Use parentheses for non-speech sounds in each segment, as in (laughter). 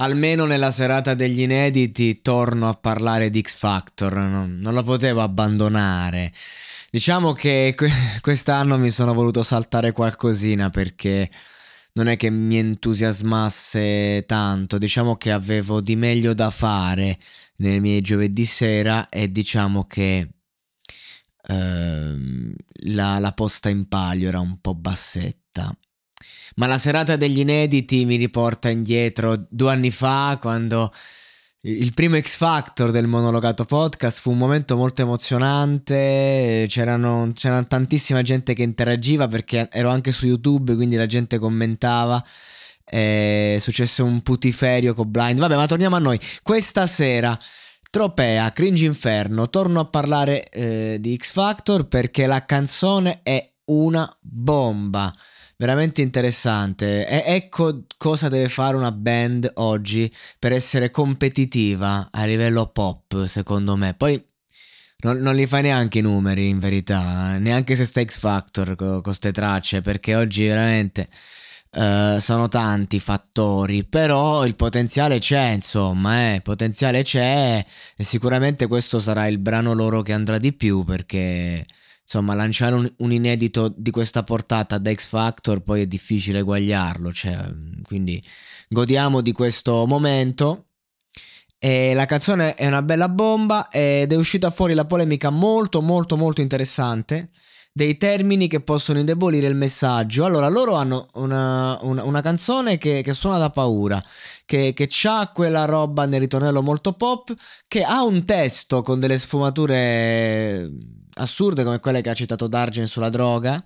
Almeno nella serata degli inediti torno a parlare di X Factor, non, non lo potevo abbandonare. Diciamo che que- quest'anno mi sono voluto saltare qualcosina perché non è che mi entusiasmasse tanto, diciamo che avevo di meglio da fare nei miei giovedì sera e diciamo che ehm, la, la posta in palio era un po' bassetta. Ma la serata degli inediti mi riporta indietro due anni fa quando il primo X Factor del monologato podcast fu un momento molto emozionante, c'era tantissima gente che interagiva perché ero anche su YouTube, quindi la gente commentava. È successo un putiferio con Blind. Vabbè, ma torniamo a noi. Questa sera, Tropea, Cringe Inferno, torno a parlare eh, di X Factor perché la canzone è una bomba veramente interessante. E ecco cosa deve fare una band oggi per essere competitiva a livello pop, secondo me. Poi non, non li fai neanche i numeri, in verità, neanche se stai X Factor con queste tracce, perché oggi veramente... Uh, sono tanti fattori, però il potenziale c'è, insomma, eh, potenziale c'è e sicuramente questo sarà il brano loro che andrà di più perché insomma, lanciare un, un, inedito di questa portata da X Factor poi è difficile eguagliarlo, cioè, quindi godiamo di questo momento. E la canzone è una bella bomba ed è uscita fuori la polemica molto molto molto interessante dei termini che possono indebolire il messaggio. Allora, loro hanno una, una, una canzone che, che, suona da paura, che, che ha quella roba nel ritornello molto pop, che ha un testo con delle sfumature assurde come quelle che ha citato Dargen sulla droga,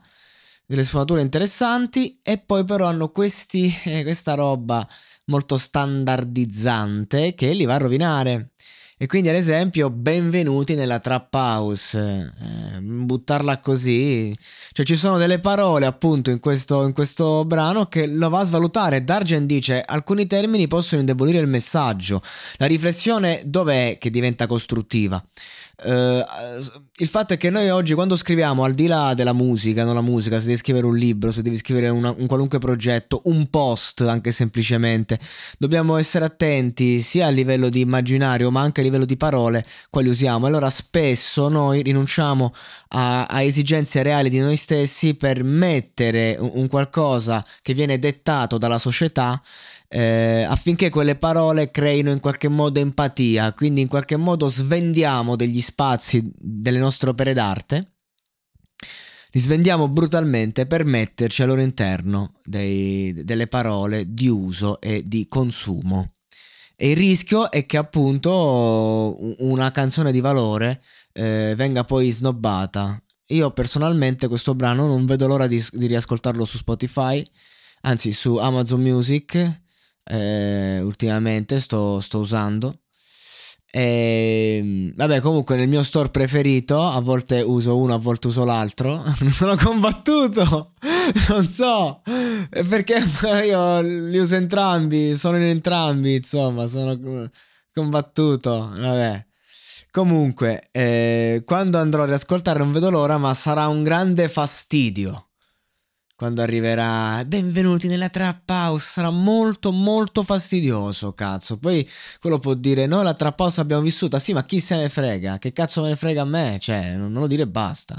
delle sfumature interessanti e poi però hanno questi, eh, questa roba molto standardizzante che li va a rovinare. E quindi ad esempio benvenuti nella trap house, eh, buttarla così, cioè ci sono delle parole appunto in questo, in questo brano che lo va a svalutare, Dargen dice alcuni termini possono indebolire il messaggio, la riflessione dov'è che diventa costruttiva? Uh, il fatto è che noi oggi quando scriviamo al di là della musica, non la musica, se devi scrivere un libro, se devi scrivere una, un qualunque progetto, un post anche semplicemente, dobbiamo essere attenti sia a livello di immaginario ma anche a livello di parole quali usiamo. Allora spesso noi rinunciamo a, a esigenze reali di noi stessi per mettere un, un qualcosa che viene dettato dalla società eh, affinché quelle parole creino in qualche modo empatia, quindi in qualche modo svendiamo degli spazi delle nostre opere d'arte, li svendiamo brutalmente per metterci al loro interno dei, delle parole di uso e di consumo. E il rischio è che appunto una canzone di valore eh, venga poi snobbata. Io personalmente questo brano non vedo l'ora di, di riascoltarlo su Spotify, anzi su Amazon Music eh, ultimamente sto, sto usando E, ehm, vabbè, comunque nel mio store preferito, a volte uso uno, a volte uso l'altro. (laughs) Non sono combattuto, (laughs) non so, perché (laughs) io li uso entrambi, sono in entrambi, insomma, sono combattuto. Vabbè. Comunque, eh, quando andrò a riascoltare non vedo l'ora, ma sarà un grande fastidio quando arriverà. Benvenuti nella trap house. Sarà molto molto fastidioso cazzo. Poi quello può dire noi la trap house l'abbiamo vissuta. Sì ma chi se ne frega? Che cazzo me ne frega a me? Cioè non, non lo dire basta